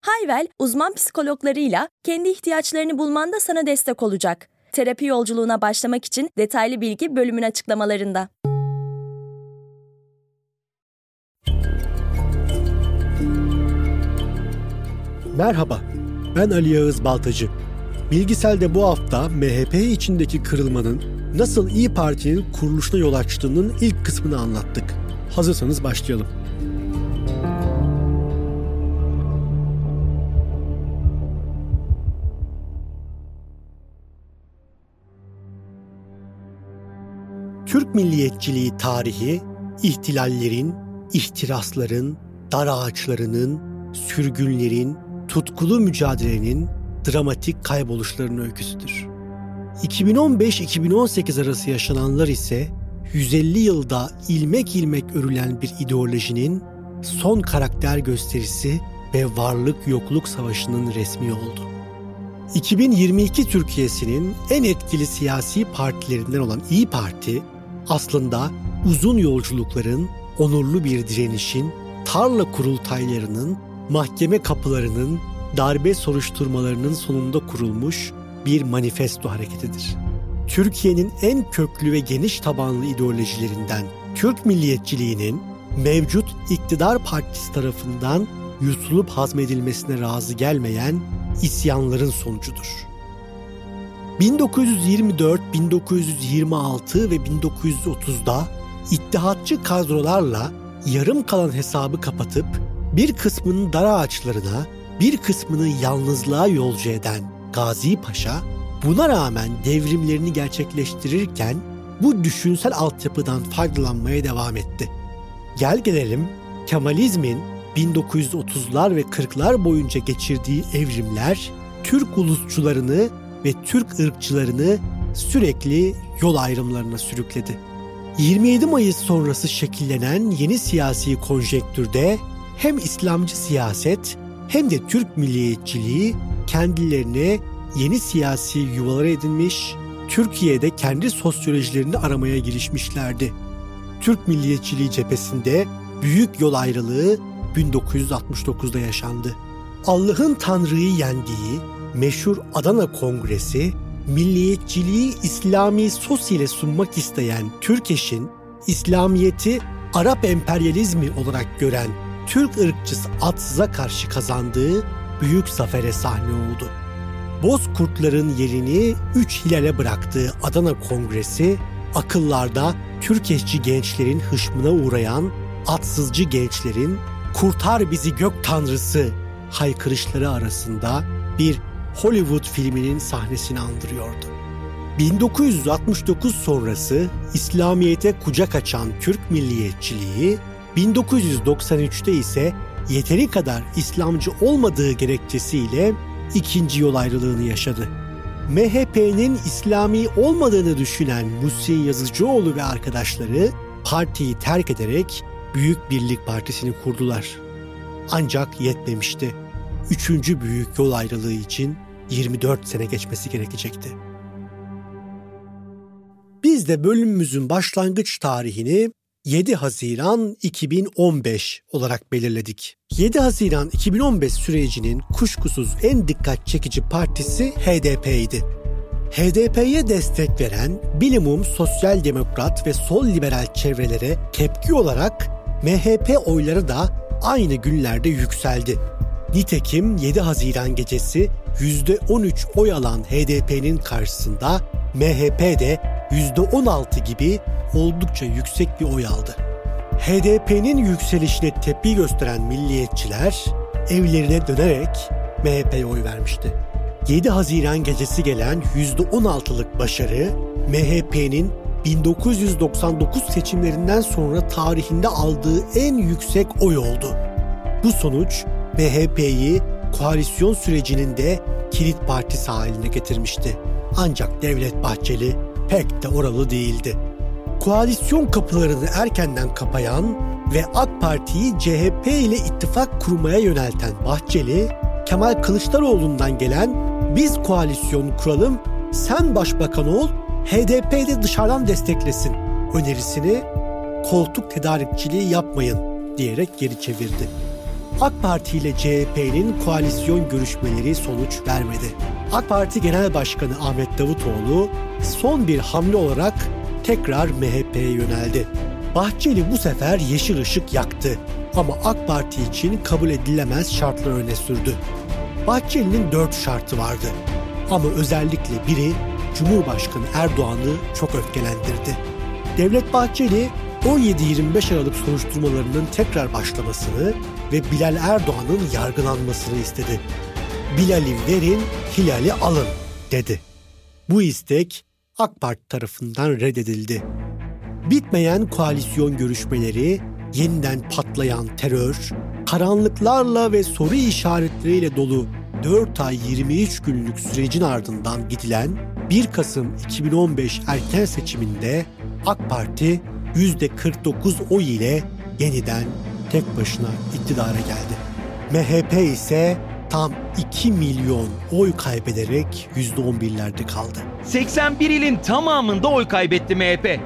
Hayvel, uzman psikologlarıyla kendi ihtiyaçlarını bulmanda sana destek olacak. Terapi yolculuğuna başlamak için detaylı bilgi bölümün açıklamalarında. Merhaba, ben Ali Yağız Baltacı. Bilgisel'de bu hafta MHP içindeki kırılmanın nasıl İyi Parti'nin kuruluşuna yol açtığının ilk kısmını anlattık. Hazırsanız başlayalım. Türk milliyetçiliği tarihi, ihtilallerin, ihtirasların, dar ağaçlarının, sürgünlerin, tutkulu mücadelenin dramatik kayboluşlarının öyküsüdür. 2015-2018 arası yaşananlar ise 150 yılda ilmek ilmek örülen bir ideolojinin son karakter gösterisi ve varlık yokluk savaşının resmi oldu. 2022 Türkiye'sinin en etkili siyasi partilerinden olan İyi Parti aslında uzun yolculukların, onurlu bir direnişin, tarla kurultaylarının, mahkeme kapılarının, darbe soruşturmalarının sonunda kurulmuş bir manifesto hareketidir. Türkiye'nin en köklü ve geniş tabanlı ideolojilerinden Türk milliyetçiliğinin mevcut iktidar partisi tarafından yutulup hazmedilmesine razı gelmeyen isyanların sonucudur. 1924, 1926 ve 1930'da ittihatçı kadrolarla yarım kalan hesabı kapatıp bir kısmını dar ağaçlarına, bir kısmını yalnızlığa yolcu eden Gazi Paşa buna rağmen devrimlerini gerçekleştirirken bu düşünsel altyapıdan faydalanmaya devam etti. Gel gelelim Kemalizmin 1930'lar ve 40'lar boyunca geçirdiği evrimler Türk ulusçularını ve Türk ırkçılarını sürekli yol ayrımlarına sürükledi. 27 Mayıs sonrası şekillenen yeni siyasi konjektürde hem İslamcı siyaset hem de Türk milliyetçiliği kendilerine yeni siyasi yuvalar edinmiş, Türkiye'de kendi sosyolojilerini aramaya girişmişlerdi. Türk milliyetçiliği cephesinde büyük yol ayrılığı 1969'da yaşandı. Allah'ın Tanrı'yı yendiği meşhur Adana Kongresi, milliyetçiliği İslami sos ile sunmak isteyen Türkeş'in İslamiyeti Arap emperyalizmi olarak gören Türk ırkçısı Atsız'a karşı kazandığı büyük zafere sahne oldu. Bozkurtların yerini üç hilale bıraktığı Adana Kongresi, akıllarda Türkeşçi gençlerin hışmına uğrayan atsızcı gençlerin kurtar bizi gök tanrısı haykırışları arasında bir Hollywood filminin sahnesini andırıyordu. 1969 sonrası İslamiyet'e kucak açan Türk milliyetçiliği, 1993'te ise yeteri kadar İslamcı olmadığı gerekçesiyle ikinci yol ayrılığını yaşadı. MHP'nin İslami olmadığını düşünen Muhsin Yazıcıoğlu ve arkadaşları partiyi terk ederek Büyük Birlik Partisi'ni kurdular. Ancak yetmemişti. Üçüncü büyük yol ayrılığı için 24 sene geçmesi gerekecekti. Biz de bölümümüzün başlangıç tarihini 7 Haziran 2015 olarak belirledik. 7 Haziran 2015 sürecinin kuşkusuz en dikkat çekici partisi HDP'ydi. HDP'ye destek veren bilimum sosyal demokrat ve sol liberal çevrelere tepki olarak MHP oyları da aynı günlerde yükseldi. Nitekim 7 Haziran gecesi %13 oy alan HDP'nin karşısında MHP de %16 gibi oldukça yüksek bir oy aldı. HDP'nin yükselişine tepki gösteren milliyetçiler evlerine dönerek MHP'ye oy vermişti. 7 Haziran gecesi gelen %16'lık başarı MHP'nin 1999 seçimlerinden sonra tarihinde aldığı en yüksek oy oldu. Bu sonuç MHP'yi koalisyon sürecinin de kilit partisi haline getirmişti. Ancak Devlet Bahçeli pek de oralı değildi. Koalisyon kapılarını erkenden kapayan ve AK Parti'yi CHP ile ittifak kurmaya yönelten Bahçeli, Kemal Kılıçdaroğlu'ndan gelen biz koalisyon kuralım, sen başbakan ol, HDP de dışarıdan desteklesin önerisini koltuk tedarikçiliği yapmayın diyerek geri çevirdi. AK Parti ile CHP'nin koalisyon görüşmeleri sonuç vermedi. AK Parti Genel Başkanı Ahmet Davutoğlu son bir hamle olarak tekrar MHP'ye yöneldi. Bahçeli bu sefer yeşil ışık yaktı ama AK Parti için kabul edilemez şartlar öne sürdü. Bahçeli'nin dört şartı vardı ama özellikle biri Cumhurbaşkanı Erdoğan'ı çok öfkelendirdi. Devlet Bahçeli 17-25 Aralık soruşturmalarının tekrar başlamasını ve Bilal Erdoğan'ın yargılanmasını istedi. Bilal'i verin, Hilal'i alın dedi. Bu istek AK Parti tarafından reddedildi. Bitmeyen koalisyon görüşmeleri, yeniden patlayan terör, karanlıklarla ve soru işaretleriyle dolu 4 ay 23 günlük sürecin ardından gidilen 1 Kasım 2015 erken seçiminde AK Parti %49 oy ile yeniden tek başına iktidara geldi. MHP ise tam 2 milyon oy kaybederek %11'lerde kaldı. 81 ilin tamamında oy kaybetti MHP.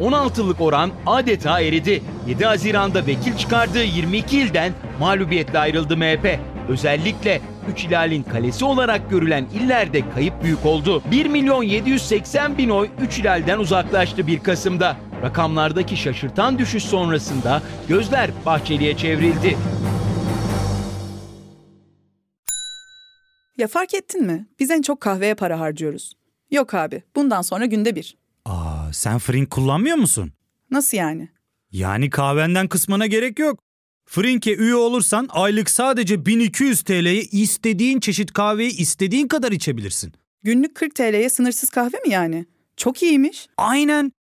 %16'lık oran adeta eridi. 7 Haziran'da vekil çıkardığı 22 ilden mağlubiyetle ayrıldı MHP. Özellikle 3 ilalin kalesi olarak görülen illerde kayıp büyük oldu. 1 milyon 780 bin oy 3 ilalden uzaklaştı 1 Kasım'da. Rakamlardaki şaşırtan düşüş sonrasında gözler Bahçeli'ye çevrildi. Ya fark ettin mi? Biz en çok kahveye para harcıyoruz. Yok abi, bundan sonra günde bir. Aa, sen Frink kullanmıyor musun? Nasıl yani? Yani kahvenden kısmına gerek yok. Frink'e üye olursan aylık sadece 1200 TL'ye istediğin çeşit kahveyi istediğin kadar içebilirsin. Günlük 40 TL'ye sınırsız kahve mi yani? Çok iyiymiş. Aynen.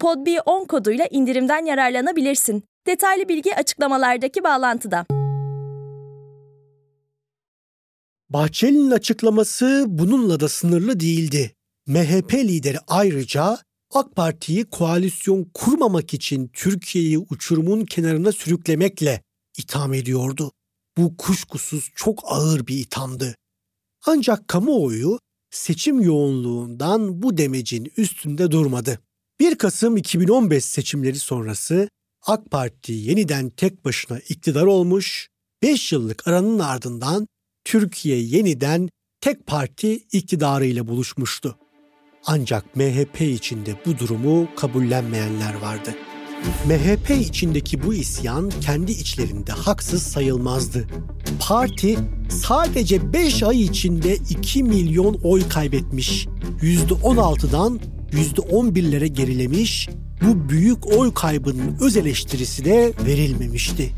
PodB10 koduyla indirimden yararlanabilirsin. Detaylı bilgi açıklamalardaki bağlantıda. Bahçeli'nin açıklaması bununla da sınırlı değildi. MHP lideri ayrıca AK Parti'yi koalisyon kurmamak için Türkiye'yi uçurumun kenarına sürüklemekle itham ediyordu. Bu kuşkusuz çok ağır bir ithamdı. Ancak kamuoyu seçim yoğunluğundan bu demecin üstünde durmadı. 1 Kasım 2015 seçimleri sonrası AK Parti yeniden tek başına iktidar olmuş, 5 yıllık aranın ardından Türkiye yeniden tek parti iktidarıyla buluşmuştu. Ancak MHP içinde bu durumu kabullenmeyenler vardı. MHP içindeki bu isyan kendi içlerinde haksız sayılmazdı. Parti sadece 5 ay içinde 2 milyon oy kaybetmiş, %16'dan %11'lere gerilemiş, bu büyük oy kaybının öz eleştirisi de verilmemişti.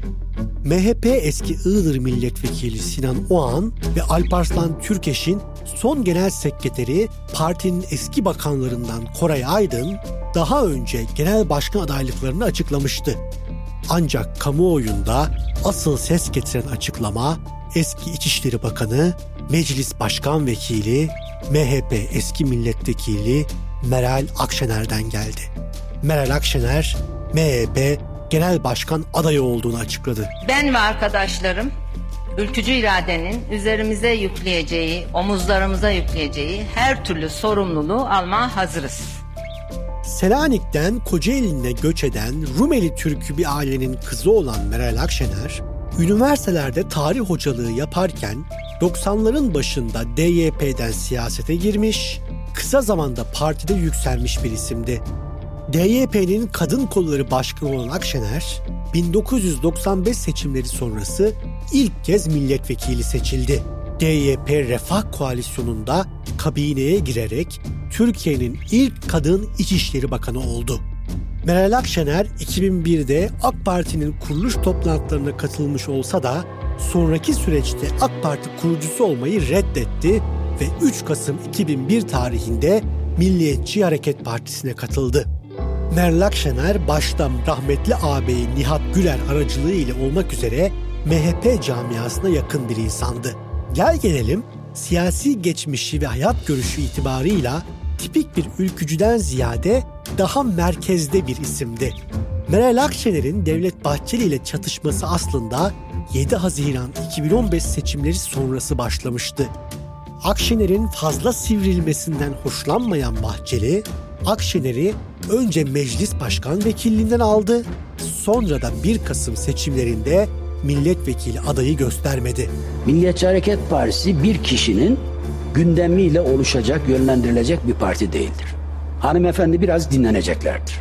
MHP eski Iğdır Milletvekili Sinan Oğan ve Alparslan Türkeş'in son genel sekreteri partinin eski bakanlarından Koray Aydın daha önce genel başkan adaylıklarını açıklamıştı. Ancak kamuoyunda asıl ses getiren açıklama eski İçişleri Bakanı, Meclis Başkan Vekili, MHP eski milletvekili Meral Akşener'den geldi. Meral Akşener, MHP genel başkan adayı olduğunu açıkladı. Ben ve arkadaşlarım ülkücü iradenin üzerimize yükleyeceği, omuzlarımıza yükleyeceği her türlü sorumluluğu almaya hazırız. Selanik'ten Kocaeli'ne göç eden Rumeli Türk'ü bir ailenin kızı olan Meral Akşener, üniversitelerde tarih hocalığı yaparken 90'ların başında DYP'den siyasete girmiş, kısa zamanda partide yükselmiş bir isimdi. DYP'nin kadın kolları başkanı olan Akşener, 1995 seçimleri sonrası ilk kez milletvekili seçildi. DYP Refah Koalisyonu'nda kabineye girerek Türkiye'nin ilk kadın İçişleri Bakanı oldu. Meral Akşener 2001'de AK Parti'nin kuruluş toplantılarına katılmış olsa da sonraki süreçte AK Parti kurucusu olmayı reddetti ve 3 Kasım 2001 tarihinde Milliyetçi Hareket Partisi'ne katıldı. Meral Akşener başta rahmetli ağabeyi Nihat Güler aracılığı ile olmak üzere MHP camiasına yakın bir insandı. Gel gelelim siyasi geçmişi ve hayat görüşü itibarıyla tipik bir ülkücüden ziyade daha merkezde bir isimdi. Meral Akşener'in Devlet Bahçeli ile çatışması aslında 7 Haziran 2015 seçimleri sonrası başlamıştı. Akşener'in fazla sivrilmesinden hoşlanmayan Bahçeli, Akşener'i önce meclis başkan vekilliğinden aldı, sonra da 1 Kasım seçimlerinde milletvekili adayı göstermedi. Milliyetçi Hareket Partisi bir kişinin gündemiyle oluşacak, yönlendirilecek bir parti değildir. Hanımefendi biraz dinleneceklerdir.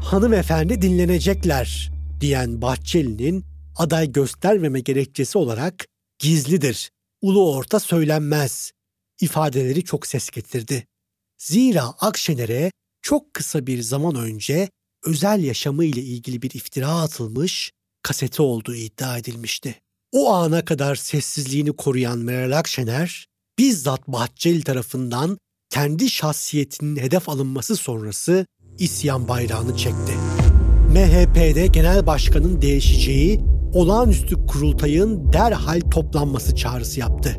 Hanımefendi dinlenecekler diyen Bahçeli'nin aday göstermeme gerekçesi olarak gizlidir, ulu orta söylenmez ifadeleri çok ses getirdi. Zira Akşener'e çok kısa bir zaman önce özel yaşamı ile ilgili bir iftira atılmış, kaseti olduğu iddia edilmişti. O ana kadar sessizliğini koruyan Meral Akşener, bizzat Bahçeli tarafından kendi şahsiyetinin hedef alınması sonrası isyan bayrağını çekti. MHP'de genel başkanın değişeceği olağanüstü kurultayın derhal toplanması çağrısı yaptı.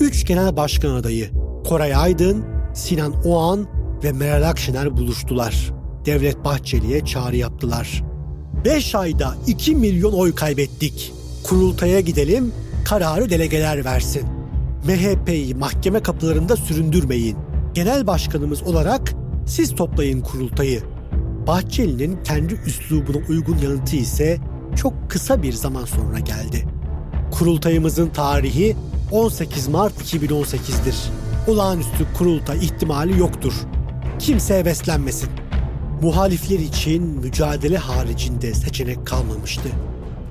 Üç genel başkan adayı Koray Aydın, Sinan Oğan ve Meral Akşener buluştular. Devlet Bahçeli'ye çağrı yaptılar. 5 ayda 2 milyon oy kaybettik. Kurultaya gidelim, kararı delegeler versin. MHP'yi mahkeme kapılarında süründürmeyin. Genel başkanımız olarak siz toplayın kurultayı. Bahçeli'nin kendi üslubuna uygun yanıtı ise çok kısa bir zaman sonra geldi. Kurultayımızın tarihi 18 Mart 2018'dir. Olağanüstü kurultay ihtimali yoktur. Kimse heveslenmesin. Muhalifler için mücadele haricinde seçenek kalmamıştı.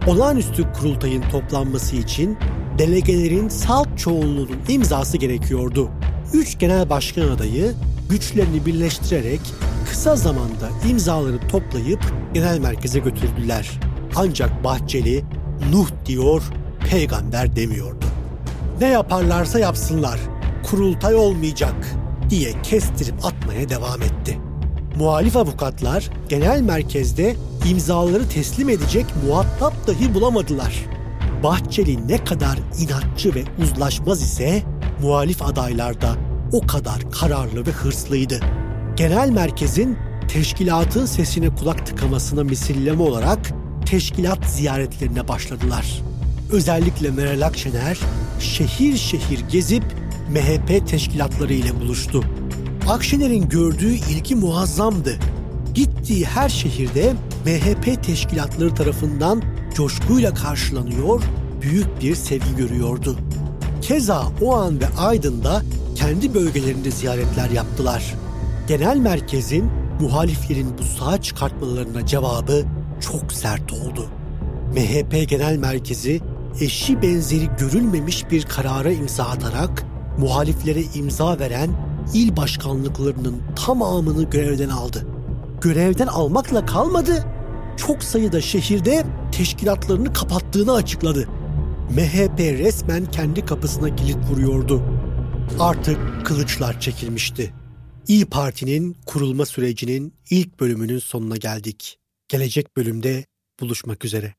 Olağanüstü kurultayın toplanması için delegelerin salt çoğunluğunun imzası gerekiyordu. Üç genel başkan adayı güçlerini birleştirerek kısa zamanda imzaları toplayıp genel merkeze götürdüler. Ancak Bahçeli Nuh diyor, peygamber demiyordu. Ne yaparlarsa yapsınlar, kurultay olmayacak diye kestirip atmaya devam etti. Muhalif avukatlar genel merkezde imzaları teslim edecek muhatap dahi bulamadılar. Bahçeli ne kadar inatçı ve uzlaşmaz ise muhalif adaylar da o kadar kararlı ve hırslıydı. Genel merkezin teşkilatın sesine kulak tıkamasına misilleme olarak teşkilat ziyaretlerine başladılar. Özellikle Meral Akşener şehir şehir gezip MHP teşkilatları ile buluştu. Akşener'in gördüğü ilgi muazzamdı. Gittiği her şehirde MHP teşkilatları tarafından coşkuyla karşılanıyor, büyük bir sevgi görüyordu. Keza o an ve Aydın'da kendi bölgelerinde ziyaretler yaptılar. Genel merkezin muhaliflerin bu sağa çıkartmalarına cevabı çok sert oldu. MHP Genel Merkezi eşi benzeri görülmemiş bir karara imza atarak muhaliflere imza veren il başkanlıklarının tamamını görevden aldı. Görevden almakla kalmadı, çok sayıda şehirde teşkilatlarını kapattığını açıkladı. MHP resmen kendi kapısına kilit vuruyordu. Artık kılıçlar çekilmişti. İyi Parti'nin kurulma sürecinin ilk bölümünün sonuna geldik. Gelecek bölümde buluşmak üzere.